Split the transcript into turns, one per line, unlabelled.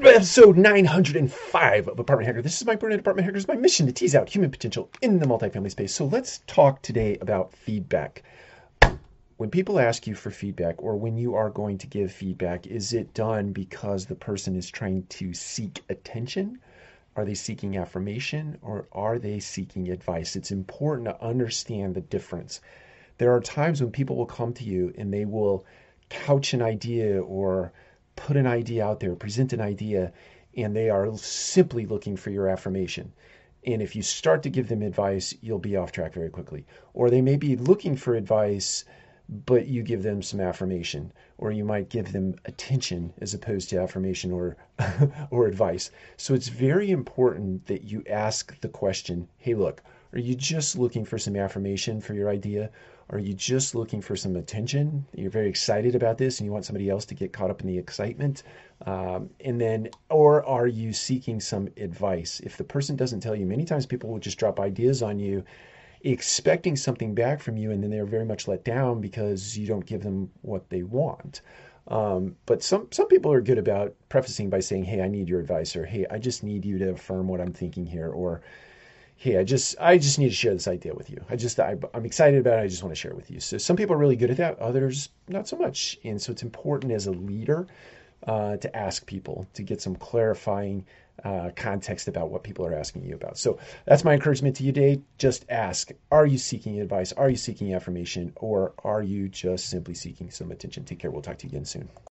Welcome to episode 905 of Apartment Hacker. This is Mike Burnett, Apartment Hacker. It's my mission to tease out human potential in the multifamily space. So let's talk today about feedback. When people ask you for feedback or when you are going to give feedback, is it done because the person is trying to seek attention? Are they seeking affirmation or are they seeking advice? It's important to understand the difference. There are times when people will come to you and they will couch an idea or put an idea out there, present an idea, and they are simply looking for your affirmation. And if you start to give them advice, you'll be off track very quickly. Or they may be looking for advice, but you give them some affirmation, or you might give them attention as opposed to affirmation or or advice. So it's very important that you ask the question, "Hey, look, are you just looking for some affirmation for your idea? Are you just looking for some attention? You're very excited about this and you want somebody else to get caught up in the excitement? Um, and then, or are you seeking some advice? If the person doesn't tell you, many times people will just drop ideas on you expecting something back from you and then they're very much let down because you don't give them what they want. Um, but some some people are good about prefacing by saying, "Hey, I need your advice," or "Hey, I just need you to affirm what I'm thinking here," or hey, I just I just need to share this idea with you. I just I, am excited about it. I just want to share it with you. So some people are really good at that, others not so much. And so it's important as a leader uh, to ask people to get some clarifying uh, context about what people are asking you about. So that's my encouragement to you today. Just ask: Are you seeking advice? Are you seeking affirmation? Or are you just simply seeking some attention? Take care. We'll talk to you again soon.